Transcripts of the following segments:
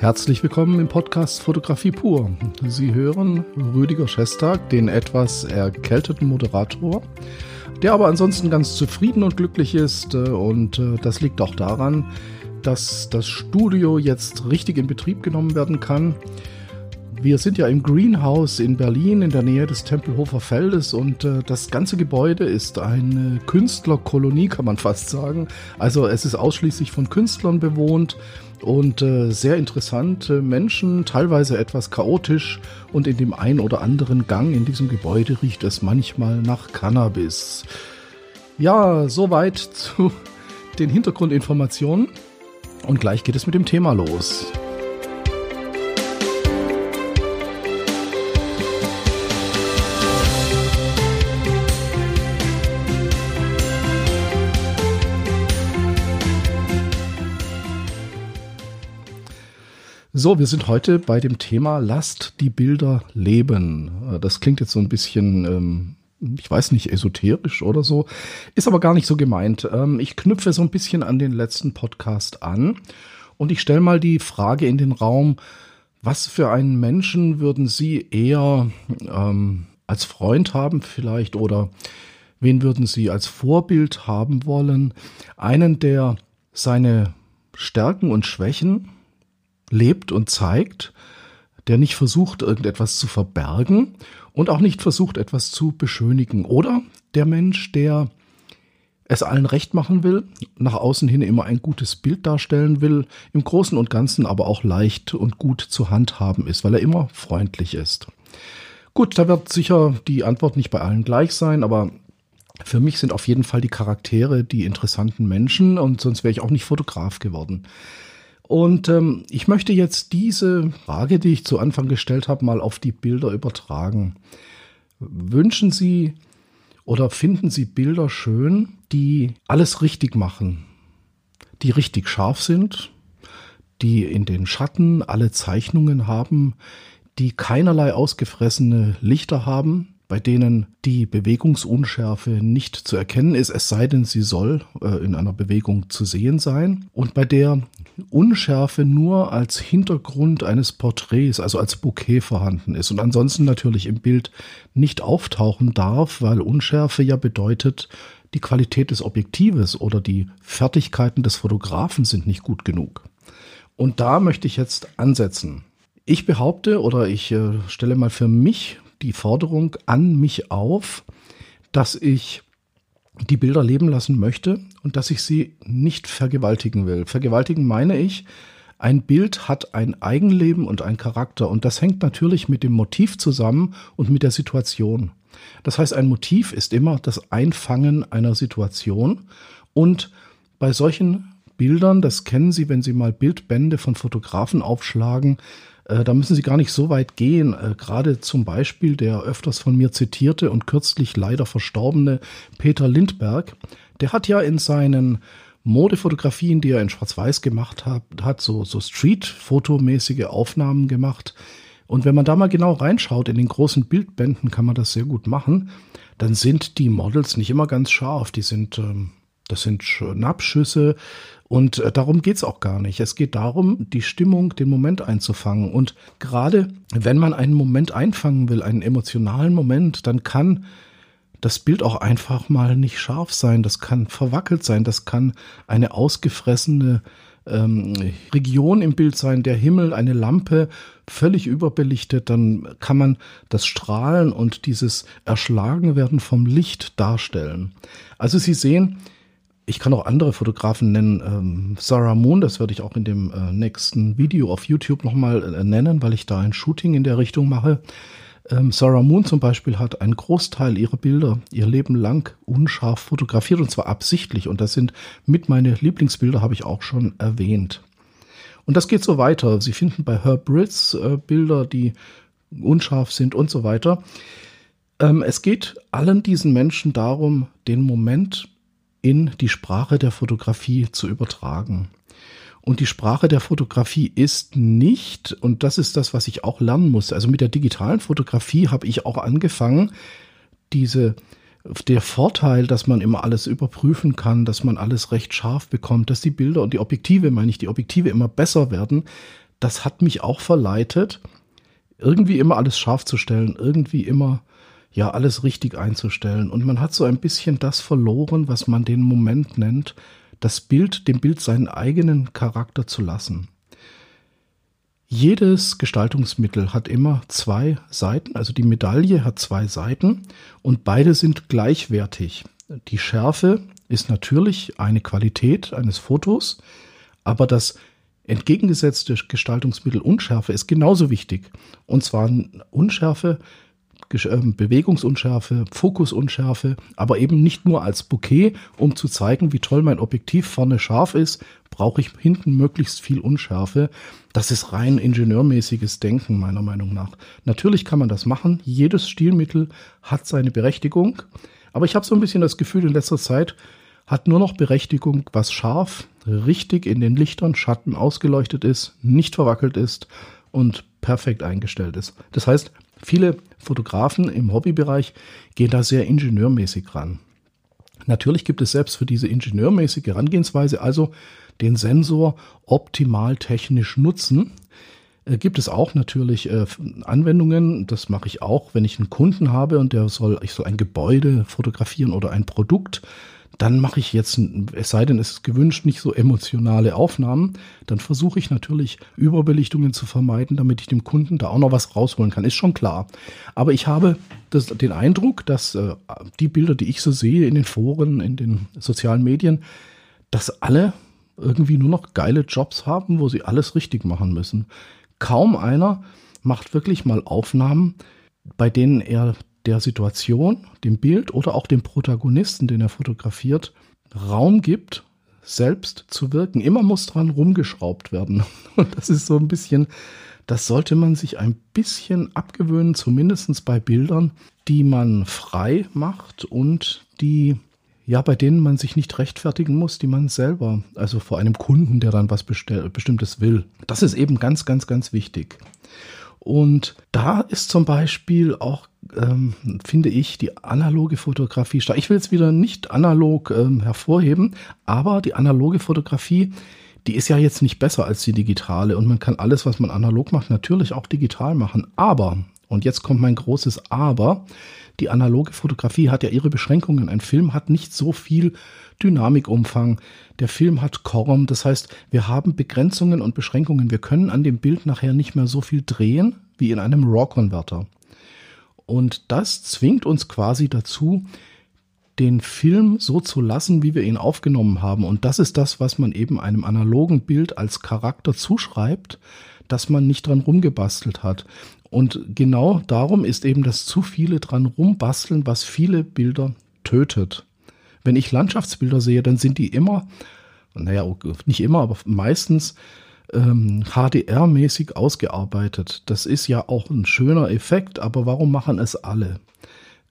Herzlich willkommen im Podcast Fotografie pur. Sie hören Rüdiger Schestag, den etwas erkälteten Moderator, der aber ansonsten ganz zufrieden und glücklich ist. Äh, und äh, das liegt auch daran, dass das Studio jetzt richtig in Betrieb genommen werden kann. Wir sind ja im Greenhouse in Berlin in der Nähe des Tempelhofer Feldes und äh, das ganze Gebäude ist eine Künstlerkolonie, kann man fast sagen. Also es ist ausschließlich von Künstlern bewohnt und äh, sehr interessante Menschen, teilweise etwas chaotisch und in dem ein oder anderen Gang in diesem Gebäude riecht es manchmal nach Cannabis. Ja, soweit zu den Hintergrundinformationen und gleich geht es mit dem Thema los. So, wir sind heute bei dem Thema Lasst die Bilder leben. Äh, das klingt jetzt so ein bisschen, ähm, ich weiß nicht, esoterisch oder so, ist aber gar nicht so gemeint. Ähm, ich knüpfe so ein bisschen an den letzten Podcast an und ich stelle mal die Frage in den Raum, was für einen Menschen würden Sie eher ähm, als Freund haben vielleicht oder wen würden Sie als Vorbild haben wollen? Einen, der seine Stärken und Schwächen lebt und zeigt, der nicht versucht, irgendetwas zu verbergen und auch nicht versucht, etwas zu beschönigen. Oder der Mensch, der es allen recht machen will, nach außen hin immer ein gutes Bild darstellen will, im Großen und Ganzen aber auch leicht und gut zu handhaben ist, weil er immer freundlich ist. Gut, da wird sicher die Antwort nicht bei allen gleich sein, aber für mich sind auf jeden Fall die Charaktere die interessanten Menschen und sonst wäre ich auch nicht Fotograf geworden. Und ähm, ich möchte jetzt diese Frage, die ich zu Anfang gestellt habe, mal auf die Bilder übertragen. Wünschen Sie oder finden Sie Bilder schön, die alles richtig machen, die richtig scharf sind, die in den Schatten alle Zeichnungen haben, die keinerlei ausgefressene Lichter haben, bei denen die Bewegungsunschärfe nicht zu erkennen ist, es sei denn, sie soll äh, in einer Bewegung zu sehen sein, und bei der Unschärfe nur als Hintergrund eines Porträts, also als Bouquet vorhanden ist und ansonsten natürlich im Bild nicht auftauchen darf, weil Unschärfe ja bedeutet, die Qualität des Objektives oder die Fertigkeiten des Fotografen sind nicht gut genug. Und da möchte ich jetzt ansetzen. Ich behaupte oder ich äh, stelle mal für mich die Forderung an mich auf, dass ich die Bilder leben lassen möchte und dass ich sie nicht vergewaltigen will. Vergewaltigen meine ich, ein Bild hat ein Eigenleben und ein Charakter und das hängt natürlich mit dem Motiv zusammen und mit der Situation. Das heißt, ein Motiv ist immer das Einfangen einer Situation und bei solchen Bildern, das kennen Sie, wenn Sie mal Bildbände von Fotografen aufschlagen, äh, da müssen Sie gar nicht so weit gehen. Äh, gerade zum Beispiel der öfters von mir zitierte und kürzlich leider verstorbene Peter Lindberg, der hat ja in seinen Modefotografien, die er in Schwarz-Weiß gemacht hat, hat so, so Street-Fotomäßige Aufnahmen gemacht. Und wenn man da mal genau reinschaut, in den großen Bildbänden kann man das sehr gut machen, dann sind die Models nicht immer ganz scharf. Die sind, ähm, das sind Schnappschüsse und äh, darum geht's auch gar nicht. Es geht darum, die Stimmung, den Moment einzufangen. Und gerade wenn man einen Moment einfangen will, einen emotionalen Moment, dann kann das Bild auch einfach mal nicht scharf sein. Das kann verwackelt sein. Das kann eine ausgefressene ähm, Region im Bild sein, der Himmel, eine Lampe, völlig überbelichtet, dann kann man das Strahlen und dieses Erschlagenwerden vom Licht darstellen. Also Sie sehen, ich kann auch andere Fotografen nennen. Ähm, Sarah Moon, das werde ich auch in dem äh, nächsten Video auf YouTube nochmal äh, nennen, weil ich da ein Shooting in der Richtung mache. Ähm, Sarah Moon zum Beispiel hat einen Großteil ihrer Bilder ihr Leben lang unscharf fotografiert und zwar absichtlich. Und das sind mit meine Lieblingsbilder, habe ich auch schon erwähnt. Und das geht so weiter. Sie finden bei Herb Ritz äh, Bilder, die unscharf sind und so weiter. Ähm, es geht allen diesen Menschen darum, den Moment in die Sprache der Fotografie zu übertragen. Und die Sprache der Fotografie ist nicht, und das ist das, was ich auch lernen muss. Also mit der digitalen Fotografie habe ich auch angefangen, diese, der Vorteil, dass man immer alles überprüfen kann, dass man alles recht scharf bekommt, dass die Bilder und die Objektive, meine ich, die Objektive immer besser werden, das hat mich auch verleitet, irgendwie immer alles scharf zu stellen, irgendwie immer ja alles richtig einzustellen. Und man hat so ein bisschen das verloren, was man den Moment nennt, das Bild, dem Bild seinen eigenen Charakter zu lassen. Jedes Gestaltungsmittel hat immer zwei Seiten, also die Medaille hat zwei Seiten und beide sind gleichwertig. Die Schärfe ist natürlich eine Qualität eines Fotos, aber das entgegengesetzte Gestaltungsmittel Unschärfe ist genauso wichtig. Und zwar Unschärfe Bewegungsunschärfe, Fokusunschärfe, aber eben nicht nur als Bouquet, um zu zeigen, wie toll mein Objektiv vorne scharf ist, brauche ich hinten möglichst viel Unschärfe. Das ist rein ingenieurmäßiges Denken meiner Meinung nach. Natürlich kann man das machen. Jedes Stilmittel hat seine Berechtigung. Aber ich habe so ein bisschen das Gefühl, in letzter Zeit hat nur noch Berechtigung, was scharf, richtig in den Lichtern, Schatten ausgeleuchtet ist, nicht verwackelt ist und perfekt eingestellt ist. Das heißt, Viele Fotografen im Hobbybereich gehen da sehr ingenieurmäßig ran. Natürlich gibt es selbst für diese ingenieurmäßige Herangehensweise, also den Sensor optimal technisch nutzen, äh, gibt es auch natürlich äh, Anwendungen. Das mache ich auch, wenn ich einen Kunden habe und der soll, ich soll ein Gebäude fotografieren oder ein Produkt dann mache ich jetzt, es sei denn, es ist gewünscht, nicht so emotionale Aufnahmen, dann versuche ich natürlich Überbelichtungen zu vermeiden, damit ich dem Kunden da auch noch was rausholen kann. Ist schon klar. Aber ich habe das, den Eindruck, dass äh, die Bilder, die ich so sehe in den Foren, in den sozialen Medien, dass alle irgendwie nur noch geile Jobs haben, wo sie alles richtig machen müssen. Kaum einer macht wirklich mal Aufnahmen, bei denen er der Situation, dem Bild oder auch dem Protagonisten, den er fotografiert, Raum gibt, selbst zu wirken. Immer muss dran rumgeschraubt werden. Und das ist so ein bisschen, das sollte man sich ein bisschen abgewöhnen, zumindest bei Bildern, die man frei macht und die, ja, bei denen man sich nicht rechtfertigen muss, die man selber, also vor einem Kunden, der dann was Bestimmtes will. Das ist eben ganz, ganz, ganz wichtig. Und da ist zum Beispiel auch, ähm, finde ich, die analoge Fotografie stark. Ich will es wieder nicht analog ähm, hervorheben, aber die analoge Fotografie, die ist ja jetzt nicht besser als die digitale und man kann alles, was man analog macht, natürlich auch digital machen. Aber, und jetzt kommt mein großes Aber, die analoge Fotografie hat ja ihre Beschränkungen. Ein Film hat nicht so viel Dynamikumfang. Der Film hat Korm, das heißt, wir haben Begrenzungen und Beschränkungen. Wir können an dem Bild nachher nicht mehr so viel drehen wie in einem RAW-Konverter. Und das zwingt uns quasi dazu, den Film so zu lassen, wie wir ihn aufgenommen haben. Und das ist das, was man eben einem analogen Bild als Charakter zuschreibt, dass man nicht dran rumgebastelt hat. Und genau darum ist eben das zu viele dran rumbasteln, was viele Bilder tötet. Wenn ich Landschaftsbilder sehe, dann sind die immer, naja, nicht immer, aber meistens ähm, HDR-mäßig ausgearbeitet. Das ist ja auch ein schöner Effekt, aber warum machen es alle?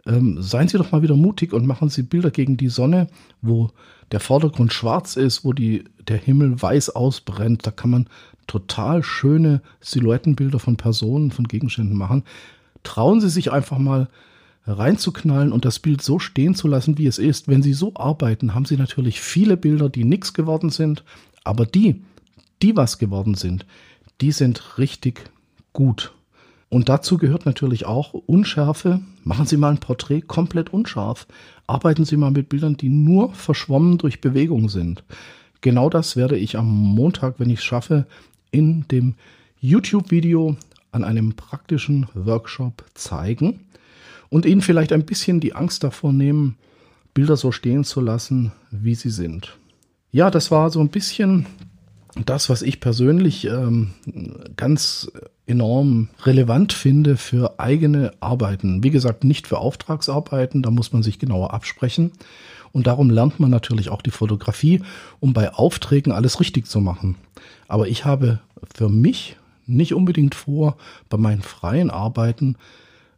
Ähm, seien Sie doch mal wieder mutig und machen Sie Bilder gegen die Sonne, wo der Vordergrund schwarz ist, wo die, der Himmel weiß ausbrennt. Da kann man total schöne Silhouettenbilder von Personen, von Gegenständen machen. Trauen Sie sich einfach mal reinzuknallen und das Bild so stehen zu lassen, wie es ist. Wenn Sie so arbeiten, haben Sie natürlich viele Bilder, die nichts geworden sind, aber die, die was geworden sind, die sind richtig gut. Und dazu gehört natürlich auch Unschärfe. Machen Sie mal ein Porträt komplett unscharf. Arbeiten Sie mal mit Bildern, die nur verschwommen durch Bewegung sind. Genau das werde ich am Montag, wenn ich es schaffe, in dem YouTube-Video an einem praktischen Workshop zeigen und ihnen vielleicht ein bisschen die Angst davor nehmen, Bilder so stehen zu lassen, wie sie sind. Ja, das war so ein bisschen das, was ich persönlich ähm, ganz enorm relevant finde für eigene Arbeiten. Wie gesagt, nicht für Auftragsarbeiten, da muss man sich genauer absprechen. Und darum lernt man natürlich auch die Fotografie, um bei Aufträgen alles richtig zu machen. Aber ich habe für mich nicht unbedingt vor, bei meinen freien Arbeiten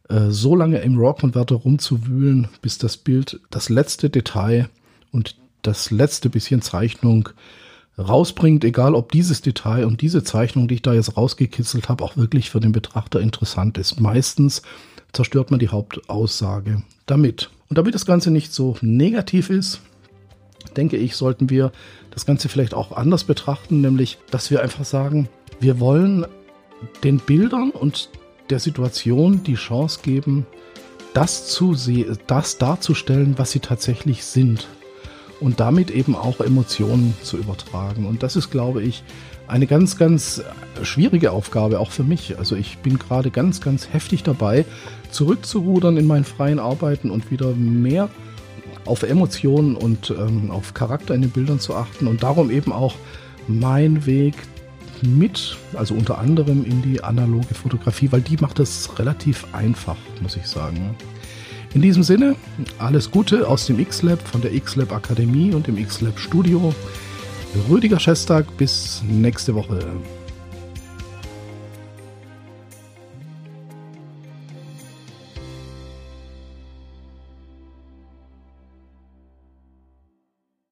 äh, so lange im RAW-Converter rumzuwühlen, bis das Bild das letzte Detail und das letzte bisschen Zeichnung rausbringt, egal ob dieses Detail und diese Zeichnung, die ich da jetzt rausgekitzelt habe, auch wirklich für den Betrachter interessant ist. Meistens zerstört man die Hauptaussage damit. Und damit das Ganze nicht so negativ ist, denke ich, sollten wir das Ganze vielleicht auch anders betrachten, nämlich, dass wir einfach sagen, Wir wollen den Bildern und der Situation die Chance geben, das zu das darzustellen, was sie tatsächlich sind. Und damit eben auch Emotionen zu übertragen. Und das ist, glaube ich, eine ganz, ganz schwierige Aufgabe, auch für mich. Also ich bin gerade ganz, ganz heftig dabei, zurückzurudern in meinen freien Arbeiten und wieder mehr auf Emotionen und ähm, auf Charakter in den Bildern zu achten und darum eben auch mein Weg mit, also unter anderem in die analoge Fotografie, weil die macht das relativ einfach, muss ich sagen. In diesem Sinne, alles Gute aus dem X-Lab, von der X-Lab Akademie und dem X-Lab Studio. Rüdiger Schestag, bis nächste Woche.